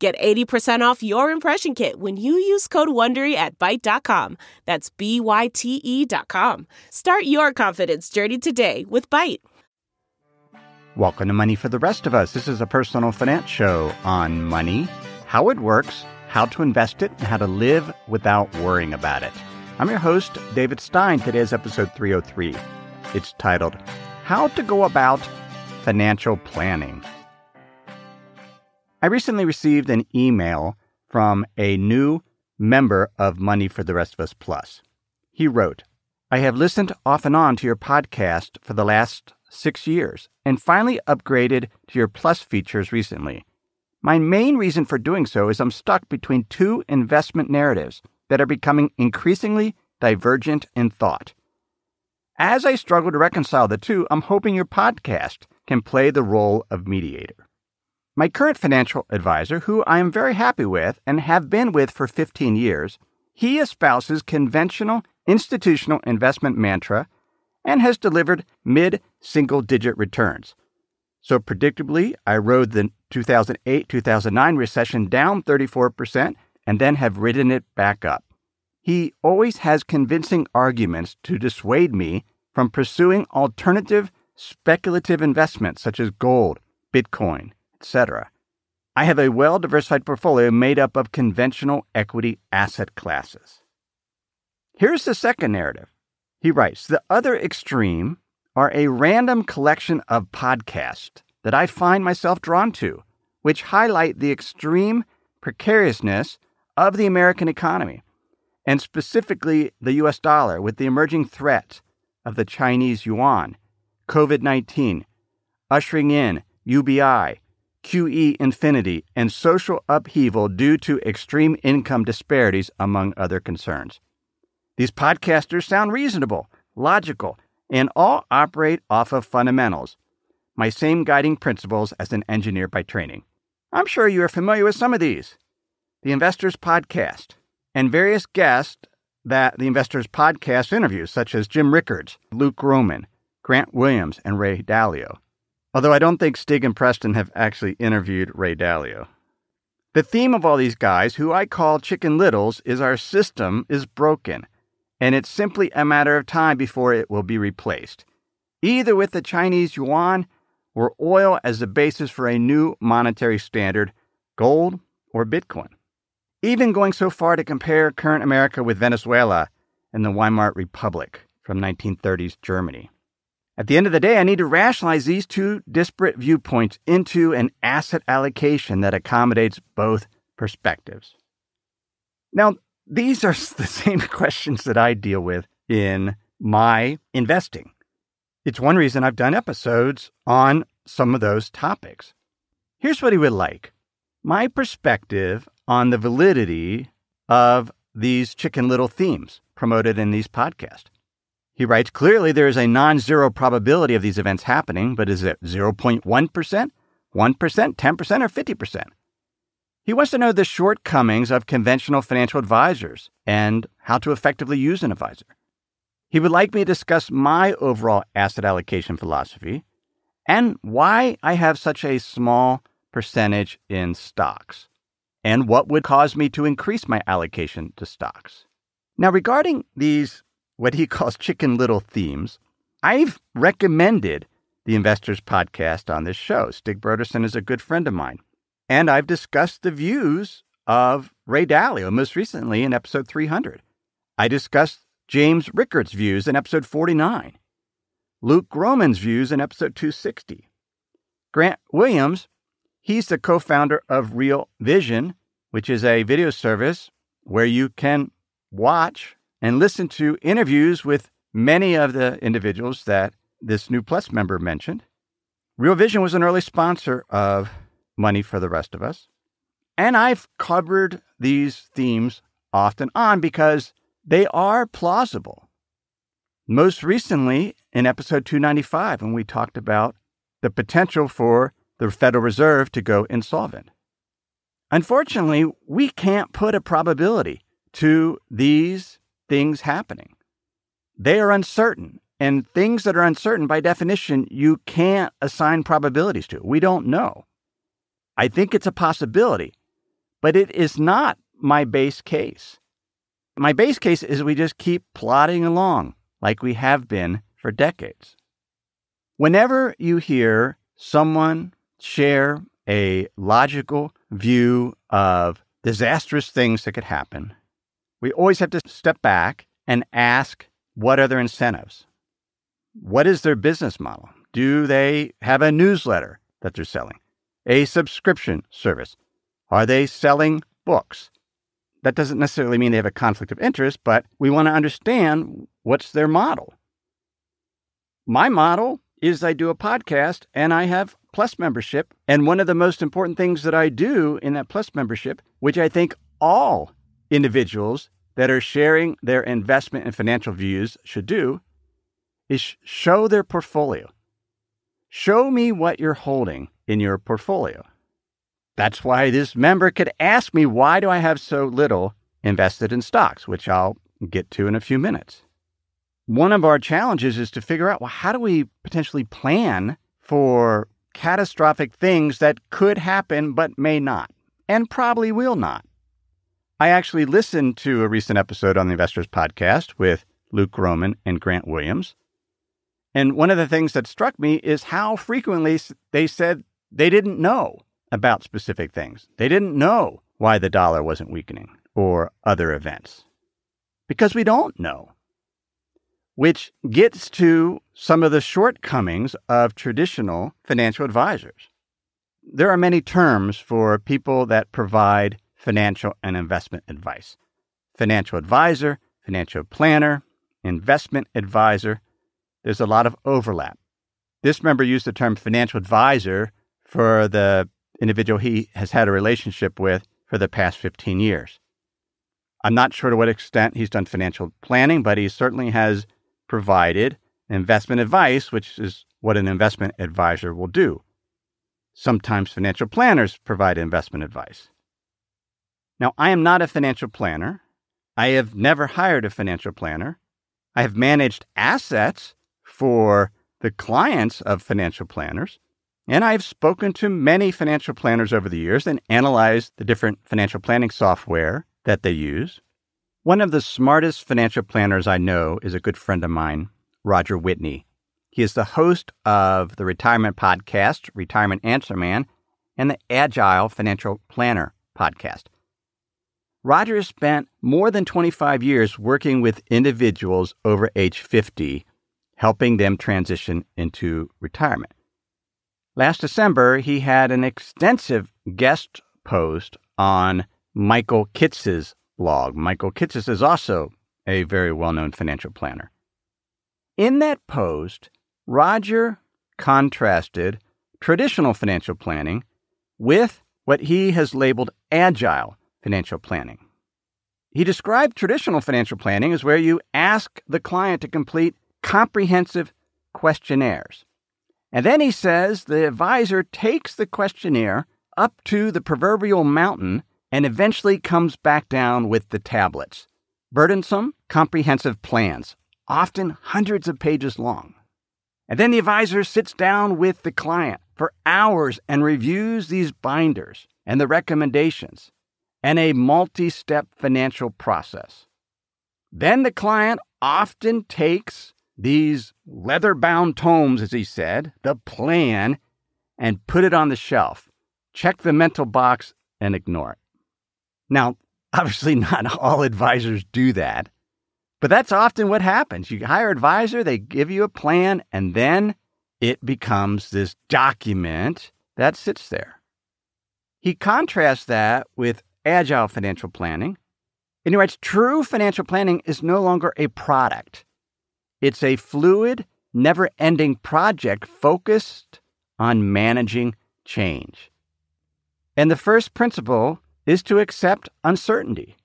Get 80% off your impression kit when you use code WONDERY at Byte.com. That's B-Y-T-E dot com. Start your confidence journey today with Byte. Welcome to Money for the Rest of Us. This is a personal finance show on money, how it works, how to invest it, and how to live without worrying about it. I'm your host, David Stein. Today's episode 303. It's titled, How to Go About Financial Planning. I recently received an email from a new member of Money for the Rest of Us Plus. He wrote, I have listened off and on to your podcast for the last six years and finally upgraded to your Plus features recently. My main reason for doing so is I'm stuck between two investment narratives that are becoming increasingly divergent in thought. As I struggle to reconcile the two, I'm hoping your podcast can play the role of mediator. My current financial advisor, who I am very happy with and have been with for 15 years, he espouses conventional institutional investment mantra and has delivered mid single digit returns. So, predictably, I rode the 2008 2009 recession down 34% and then have ridden it back up. He always has convincing arguments to dissuade me from pursuing alternative speculative investments such as gold, Bitcoin, etc. I have a well diversified portfolio made up of conventional equity asset classes. Here's the second narrative. He writes The other extreme are a random collection of podcasts that I find myself drawn to, which highlight the extreme precariousness of the American economy, and specifically the US dollar, with the emerging threat of the Chinese yuan, COVID 19, ushering in UBI, QE infinity, and social upheaval due to extreme income disparities, among other concerns. These podcasters sound reasonable, logical, and all operate off of fundamentals, my same guiding principles as an engineer by training. I'm sure you are familiar with some of these. The Investors Podcast, and various guests that the Investors Podcast interviews, such as Jim Rickards, Luke Gromen, Grant Williams, and Ray Dalio. Although I don't think Stig and Preston have actually interviewed Ray Dalio. The theme of all these guys, who I call Chicken Littles, is our system is broken, and it's simply a matter of time before it will be replaced, either with the Chinese yuan or oil as the basis for a new monetary standard, gold or Bitcoin. Even going so far to compare current America with Venezuela and the Weimar Republic from 1930s Germany. At the end of the day, I need to rationalize these two disparate viewpoints into an asset allocation that accommodates both perspectives. Now, these are the same questions that I deal with in my investing. It's one reason I've done episodes on some of those topics. Here's what he would like my perspective on the validity of these chicken little themes promoted in these podcasts. He writes clearly there is a non zero probability of these events happening, but is it 0.1%, 1%, 10%, or 50%? He wants to know the shortcomings of conventional financial advisors and how to effectively use an advisor. He would like me to discuss my overall asset allocation philosophy and why I have such a small percentage in stocks, and what would cause me to increase my allocation to stocks. Now, regarding these what he calls chicken little themes. I've recommended the Investors Podcast on this show. Stig Brodersen is a good friend of mine. And I've discussed the views of Ray Dalio, most recently in episode 300. I discussed James Rickards' views in episode 49, Luke Gromen's views in episode 260. Grant Williams, he's the co founder of Real Vision, which is a video service where you can watch and listen to interviews with many of the individuals that this new Plus member mentioned. Real Vision was an early sponsor of Money for the Rest of Us. And I've covered these themes often on because they are plausible. Most recently, in episode 295, when we talked about the potential for the Federal Reserve to go insolvent. Unfortunately, we can't put a probability to these things happening. They are uncertain, and things that are uncertain, by definition, you can't assign probabilities to. We don't know. I think it's a possibility, but it is not my base case. My base case is we just keep plodding along like we have been for decades. Whenever you hear someone share a logical view of disastrous things that could happen, we always have to step back and ask what are their incentives? What is their business model? Do they have a newsletter that they're selling? A subscription service? Are they selling books? That doesn't necessarily mean they have a conflict of interest, but we want to understand what's their model. My model is I do a podcast and I have Plus membership. And one of the most important things that I do in that Plus membership, which I think all individuals that are sharing their investment and financial views should do, is show their portfolio. Show me what you're holding in your portfolio. That's why this member could ask me, why do I have so little invested in stocks, which I'll get to in a few minutes. One of our challenges is to figure out, well, how do we potentially plan for catastrophic things that could happen but may not, and probably will not? I actually listened to a recent episode on the Investors Podcast with Luke Gromen and Grant Williams. And one of the things that struck me is how frequently they said they didn't know about specific things. They didn't know why the dollar wasn't weakening or other events. Because we don't know. Which gets to some of the shortcomings of traditional financial advisors. There are many terms for people that provide financial and investment advice financial advisor, financial planner, investment advisor. There's a lot of overlap. This member used the term financial advisor for the individual he has had a relationship with for the past 15 years. I'm not sure to what extent he's done financial planning, but he certainly has provided investment advice, which is what an investment advisor will do. Sometimes financial planners provide investment advice. Now, I am not a financial planner. I have never hired a financial planner. I have managed assets for the clients of financial planners. And I've spoken to many financial planners over the years and analyzed the different financial planning software that they use. One of the smartest financial planners I know is a good friend of mine, Roger Whitney. He is the host of the retirement podcast, Retirement Answer Man, and the Agile Financial Planner podcast. Roger spent more than 25 years working with individuals over age 50, helping them transition into retirement. Last December, he had an extensive guest post on Michael Kitces's blog. Michael Kitces is also a very well known financial planner. In that post, Roger contrasted traditional financial planning with what he has labeled agile financial planning. He described traditional financial planning as where you ask the client to complete comprehensive questionnaires. And then he says the advisor takes the questionnaire up to the proverbial mountain and eventually comes back down with the tablets. Burdensome, comprehensive plans, often hundreds of pages long. And then the advisor sits down with the client for hours and reviews these binders and the recommendations and a multi step financial process. Then the client often takes these leather bound tomes, as he said, the plan, and put it on the shelf. Check the mental box and ignore it. Now, obviously, not all advisors do that, but that's often what happens. You hire an advisor, they give you a plan, and then it becomes this document that sits there. He contrasts that with agile financial planning. And he writes true financial planning is no longer a product, it's a fluid, never ending project focused on managing change. And the first principle is to accept uncertainty.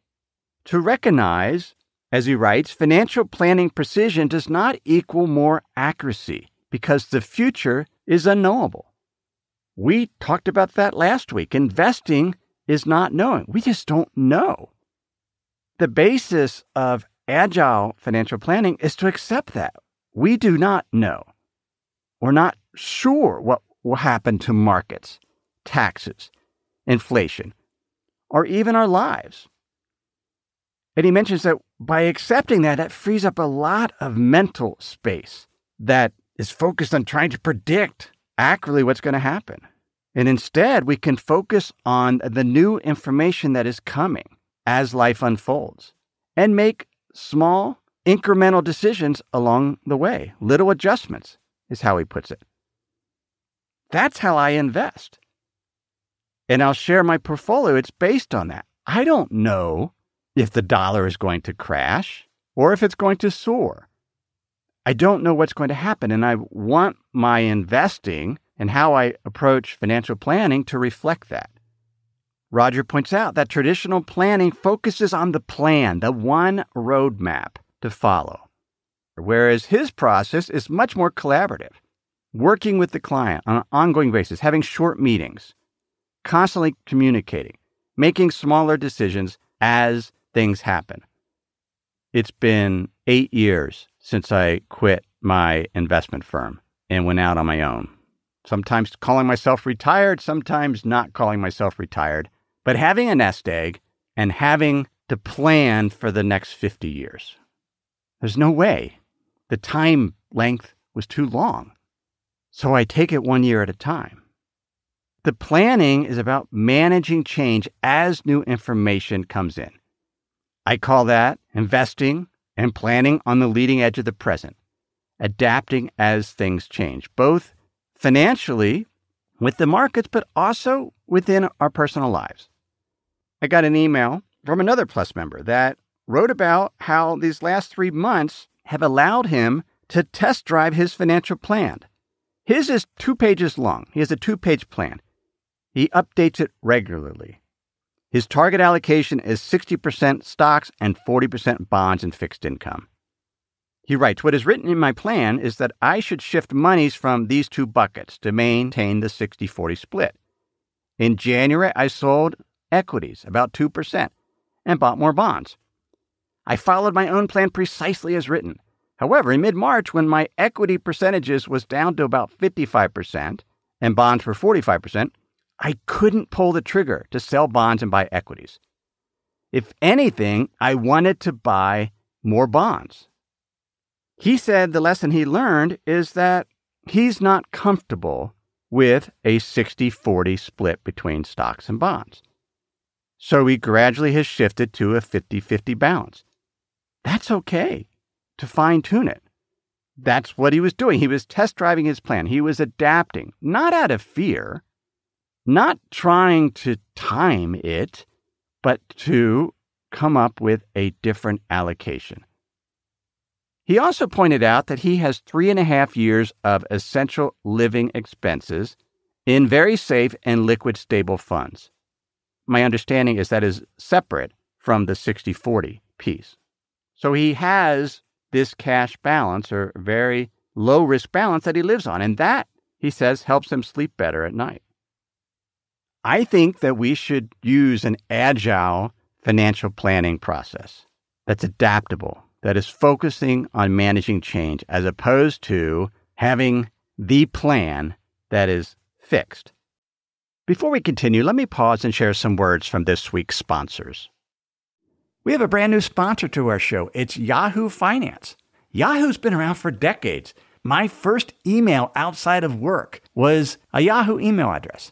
to recognize, as he writes, financial planning precision does not equal more accuracy because the future is unknowable. We talked about that last week. Investing is not knowing. We just don't know. The basis of agile financial planning is to accept that. We do not know. We're not sure what will happen to markets, taxes, inflation, or even our lives. And he mentions that by accepting that, that frees up a lot of mental space that is focused on trying to predict accurately what's going to happen. And instead, we can focus on the new information that is coming as life unfolds and make small, incremental decisions along the way. Little adjustments is how he puts it. That's how I invest. And I'll share my portfolio. It's based on that. I don't know if the dollar is going to crash or if it's going to soar. I don't know what's going to happen. And I want my investing and how I approach financial planning to reflect that. Roger points out that traditional planning focuses on the plan, the one roadmap to follow, whereas his process is much more collaborative, working with the client on an ongoing basis, having short meetings, constantly communicating, making smaller decisions as things happen. It's been eight years since I quit my investment firm and went out on my own sometimes calling myself retired, sometimes not calling myself retired, but having a nest egg and having to plan for the next 50 years. There's no way. The time length was too long. So I take it one year at a time. The planning is about managing change as new information comes in. I call that investing and planning on the leading edge of the present, adapting as things change, both financially with the markets, but also within our personal lives. I got an email from another Plus member that wrote about how these last three months have allowed him to test drive his financial plan. His is two pages long. He has a two page plan. He updates it regularly. His target allocation is 60% stocks and 40% bonds and fixed income. He writes, What is written in my plan is that I should shift monies from these two buckets to maintain the 60 40 split. In January, I sold equities, about 2%, and bought more bonds. I followed my own plan precisely as written. However, in mid March, when my equity percentages was down to about 55% and bonds were 45%, I couldn't pull the trigger to sell bonds and buy equities. If anything, I wanted to buy more bonds. He said the lesson he learned is that he's not comfortable with a 60 40 split between stocks and bonds. So he gradually has shifted to a 50 50 balance. That's okay to fine tune it. That's what he was doing. He was test driving his plan. He was adapting, not out of fear, not trying to time it, but to come up with a different allocation. He also pointed out that he has three and a half years of essential living expenses in very safe and liquid stable funds. My understanding is that is separate from the 60 40 piece. So he has this cash balance or very low risk balance that he lives on. And that, he says, helps him sleep better at night. I think that we should use an agile financial planning process that's adaptable that is focusing on managing change as opposed to having the plan that is fixed. Before we continue, let me pause and share some words from this week's sponsors. We have a brand new sponsor to our show. It's Yahoo Finance. Yahoo's been around for decades. My first email outside of work was a Yahoo email address.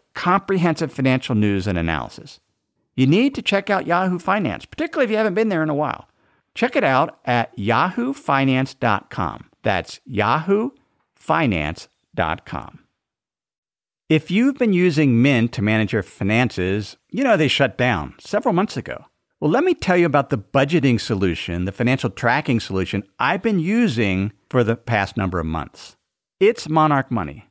comprehensive financial news and analysis. You need to check out Yahoo Finance, particularly if you haven't been there in a while. Check it out at yahoofinance.com. That's yahoofinance.com. If you've been using Mint to manage your finances, you know they shut down several months ago. Well, let me tell you about the budgeting solution, the financial tracking solution I've been using for the past number of months. It's Monarch Money.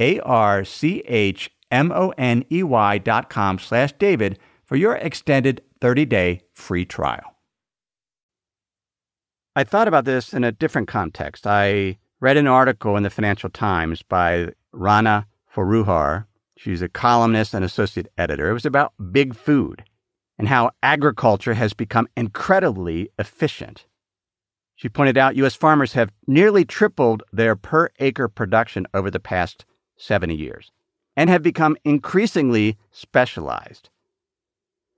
M-O-N-A-R-C-H-M-O-N-E-Y dot com slash David for your extended 30-day free trial. I thought about this in a different context. I read an article in the Financial Times by Rana Foroohar. She's a columnist and associate editor. It was about big food and how agriculture has become incredibly efficient. She pointed out U.S. farmers have nearly tripled their per acre production over the past 70 years and have become increasingly specialized.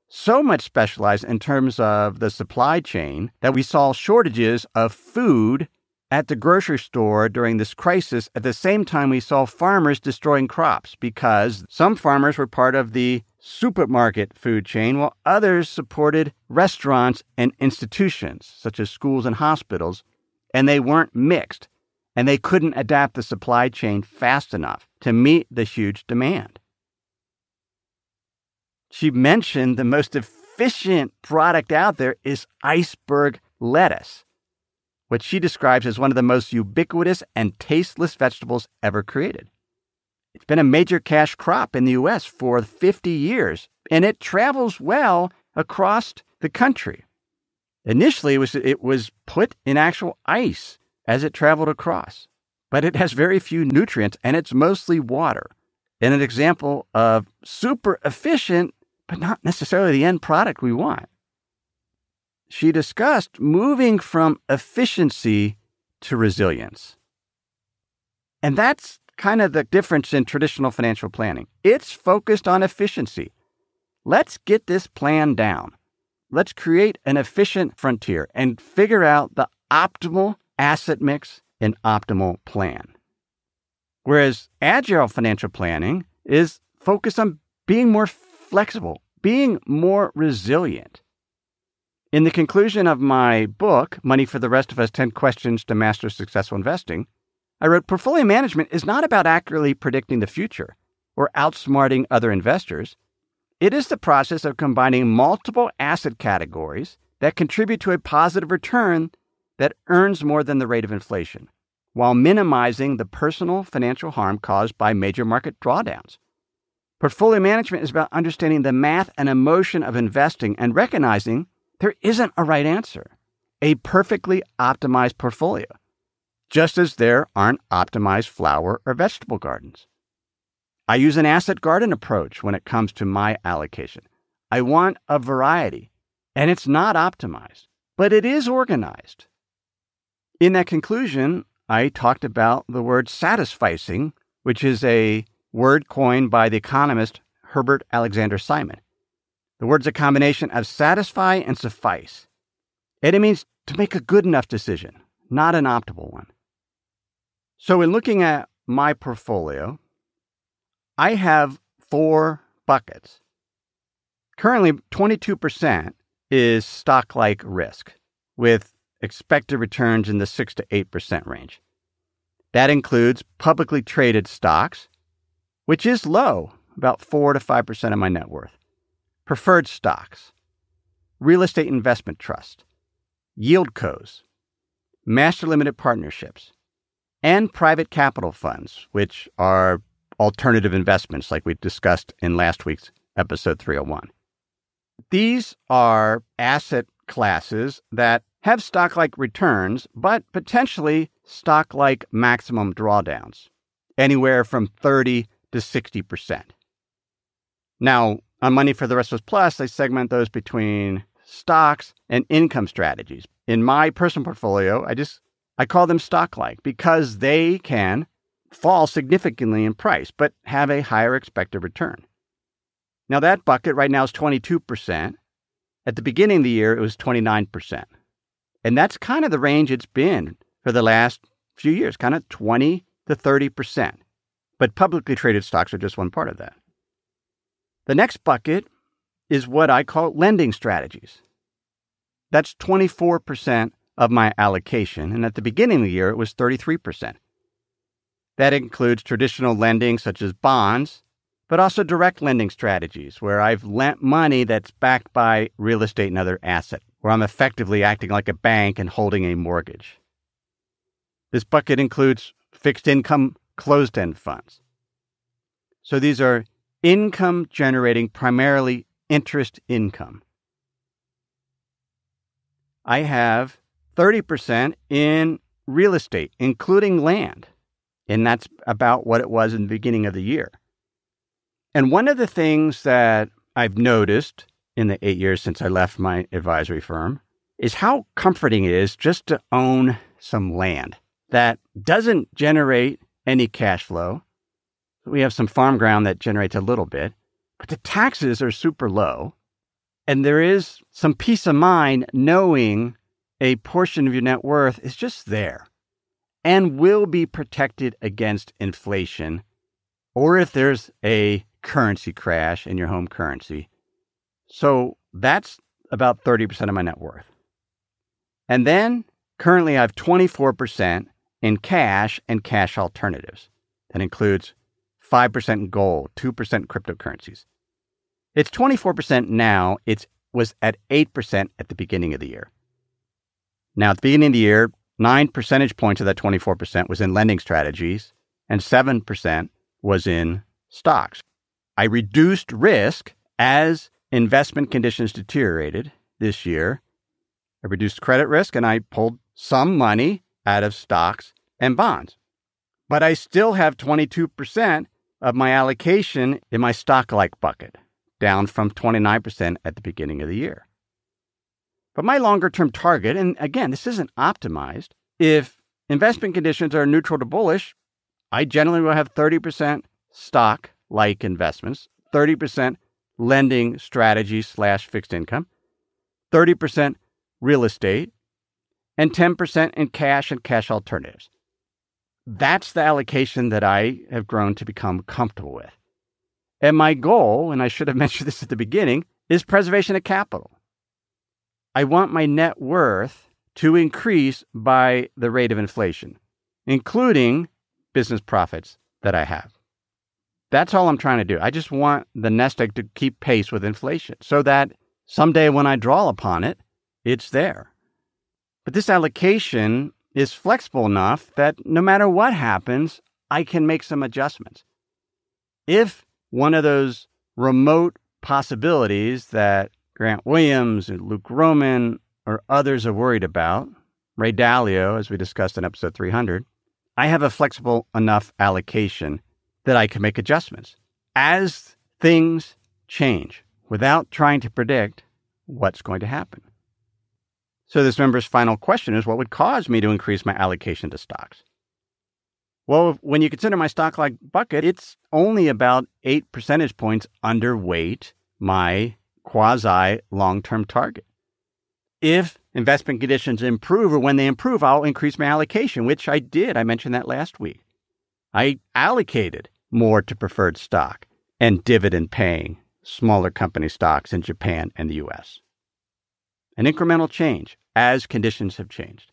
So much specialized in terms of the supply chain that we saw shortages of food at the grocery store during this crisis at the same time we saw farmers destroying crops because some farmers were part of the supermarket food chain, while others supported restaurants and institutions, such as schools and hospitals, and they weren't mixed, and they couldn't adapt the supply chain fast enough to meet the huge demand. She mentioned the most efficient product out there is iceberg lettuce, which she describes as one of the most ubiquitous and tasteless vegetables ever created. It's been a major cash crop in the U.S. for 50 years, and it travels well across the country. Initially, it was, it was put in actual ice as it traveled across, but it has very few nutrients and it's mostly water. And an example of super efficient, but not necessarily the end product we want. She discussed moving from efficiency to resilience. And that's kind of the difference in traditional financial planning. It's focused on efficiency. Let's get this plan down. Let's create an efficient frontier and figure out the optimal asset mix and optimal plan. Whereas agile financial planning is focused on being more flexible, being more resilient. In the conclusion of my book, Money for the Rest of Us 10 Questions to Master Successful Investing, I wrote Portfolio management is not about accurately predicting the future or outsmarting other investors. It is the process of combining multiple asset categories that contribute to a positive return that earns more than the rate of inflation, while minimizing the personal financial harm caused by major market drawdowns. Portfolio management is about understanding the math and emotion of investing and recognizing there isn't a right answer, a perfectly optimized portfolio just as there aren't optimized flower or vegetable gardens. I use an asset garden approach when it comes to my allocation. I want a variety, and it's not optimized, but it is organized. In that conclusion, I talked about the word satisficing, which is a word coined by the economist Herbert Alexander Simon. The word's a combination of satisfy and suffice, and it means to make a good enough decision, not an optimal one. So, in looking at my portfolio, I have four buckets. Currently, 22% is stock like risk with expected returns in the 6 to 8% range. That includes publicly traded stocks, which is low, about 4 to 5% of my net worth, preferred stocks, real estate investment trust, yield cos, master limited partnerships, and private capital funds, which are alternative investments like we discussed in last week's episode 301. These are asset classes that have stock like returns, but potentially stock like maximum drawdowns, anywhere from 30 to 60%. Now, on Money for the Rest of Us Plus, I segment those between stocks and income strategies. In my personal portfolio, I just I call them stock like because they can fall significantly in price but have a higher expected return. Now that bucket right now is 22%. At the beginning of the year it was 29%. And that's kind of the range it's been for the last few years, kind of 20 to 30%. But publicly traded stocks are just one part of that. The next bucket is what I call lending strategies. That's 24% of my allocation, and at the beginning of the year, it was 33%. That includes traditional lending such as bonds, but also direct lending strategies where I've lent money that's backed by real estate and other assets, where I'm effectively acting like a bank and holding a mortgage. This bucket includes fixed income closed end funds. So these are income generating primarily interest income. I have 30% in real estate, including land. And that's about what it was in the beginning of the year. And one of the things that I've noticed in the eight years since I left my advisory firm is how comforting it is just to own some land that doesn't generate any cash flow. We have some farm ground that generates a little bit, but the taxes are super low. And there is some peace of mind knowing a portion of your net worth is just there and will be protected against inflation or if there's a currency crash in your home currency. So that's about 30% of my net worth. And then currently I have 24% in cash and cash alternatives. That includes 5% in gold, 2% cryptocurrencies. It's 24% now. It was at 8% at the beginning of the year. Now, at the beginning of the year, nine percentage points of that 24% was in lending strategies, and 7% was in stocks. I reduced risk as investment conditions deteriorated this year. I reduced credit risk and I pulled some money out of stocks and bonds. But I still have 22% of my allocation in my stock like bucket, down from 29% at the beginning of the year. But my longer term target, and again, this isn't optimized, if investment conditions are neutral to bullish, I generally will have 30% stock like investments, 30% lending strategy slash fixed income, 30% real estate, and 10% in cash and cash alternatives. That's the allocation that I have grown to become comfortable with. And my goal, and I should have mentioned this at the beginning, is preservation of capital. I want my net worth to increase by the rate of inflation, including business profits that I have. That's all I'm trying to do. I just want the nest egg to keep pace with inflation so that someday when I draw upon it, it's there. But this allocation is flexible enough that no matter what happens, I can make some adjustments. If one of those remote possibilities that Grant Williams and Luke Gromen or others are worried about, Ray Dalio, as we discussed in episode 300, I have a flexible enough allocation that I can make adjustments as things change without trying to predict what's going to happen. So, this member's final question is what would cause me to increase my allocation to stocks? Well, when you consider my stock like bucket, it's only about eight percentage points underweight my quasi long term target. If investment conditions improve or when they improve, I'll increase my allocation, which I did. I mentioned that last week. I allocated more to preferred stock and dividend paying smaller company stocks in Japan and the US. an incremental change as conditions have changed.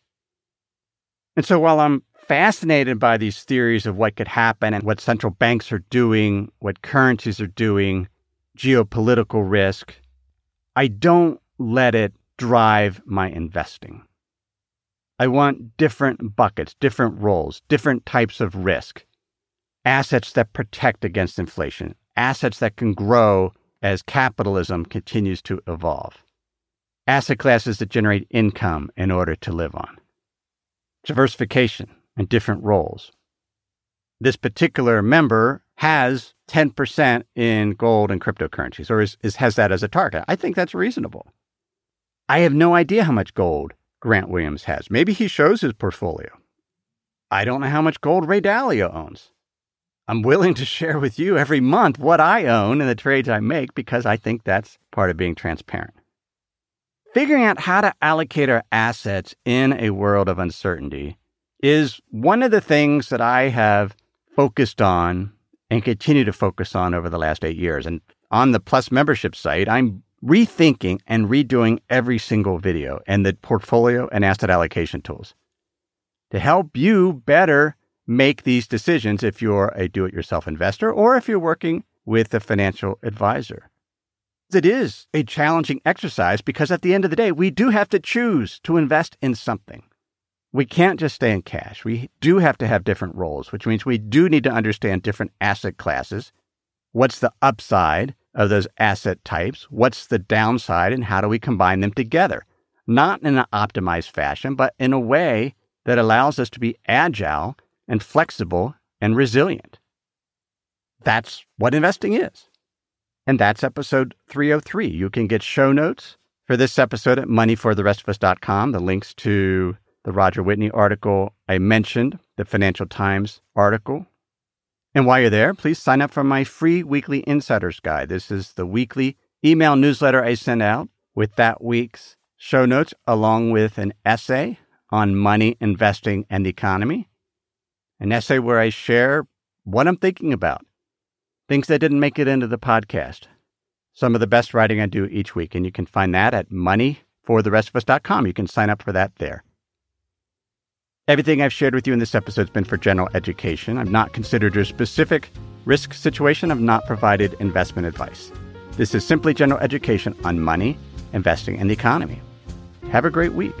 And so while I'm fascinated by these theories of what could happen and what central banks are doing, what currencies are doing, geopolitical risk, I don't let it drive my investing. I want different buckets, different roles, different types of risk, assets that protect against inflation, assets that can grow as capitalism continues to evolve, asset classes that generate income in order to live on, diversification and different roles. This particular member has 10% in gold and cryptocurrencies, or is, is, has that as a target. I think that's reasonable. I have no idea how much gold Grant Williams has. Maybe he shows his portfolio. I don't know how much gold Ray Dalio owns. I'm willing to share with you every month what I own and the trades I make because I think that's part of being transparent. Figuring out how to allocate our assets in a world of uncertainty is one of the things that I have focused on and continue to focus on over the last eight years. And on the Plus membership site, I'm rethinking and redoing every single video and the portfolio and asset allocation tools to help you better make these decisions if you're a do it yourself investor or if you're working with a financial advisor. It is a challenging exercise because at the end of the day, we do have to choose to invest in something. We can't just stay in cash. We do have to have different roles, which means we do need to understand different asset classes. What's the upside of those asset types? What's the downside and how do we combine them together? Not in an optimized fashion, but in a way that allows us to be agile and flexible and resilient. That's what investing is. And that's episode 303. You can get show notes for this episode at moneyfortherestofus.com, the links to the Roger Whitney article I mentioned, the Financial Times article. And while you're there, please sign up for my free weekly Insider's Guide. This is the weekly email newsletter I send out with that week's show notes, along with an essay on money, investing, and the economy an essay where I share what I'm thinking about, things that didn't make it into the podcast, some of the best writing I do each week. And you can find that at moneyfortherestofus.com. You can sign up for that there. Everything I've shared with you in this episode has been for general education. I've not considered your specific risk situation. I've not provided investment advice. This is simply general education on money, investing, and the economy. Have a great week.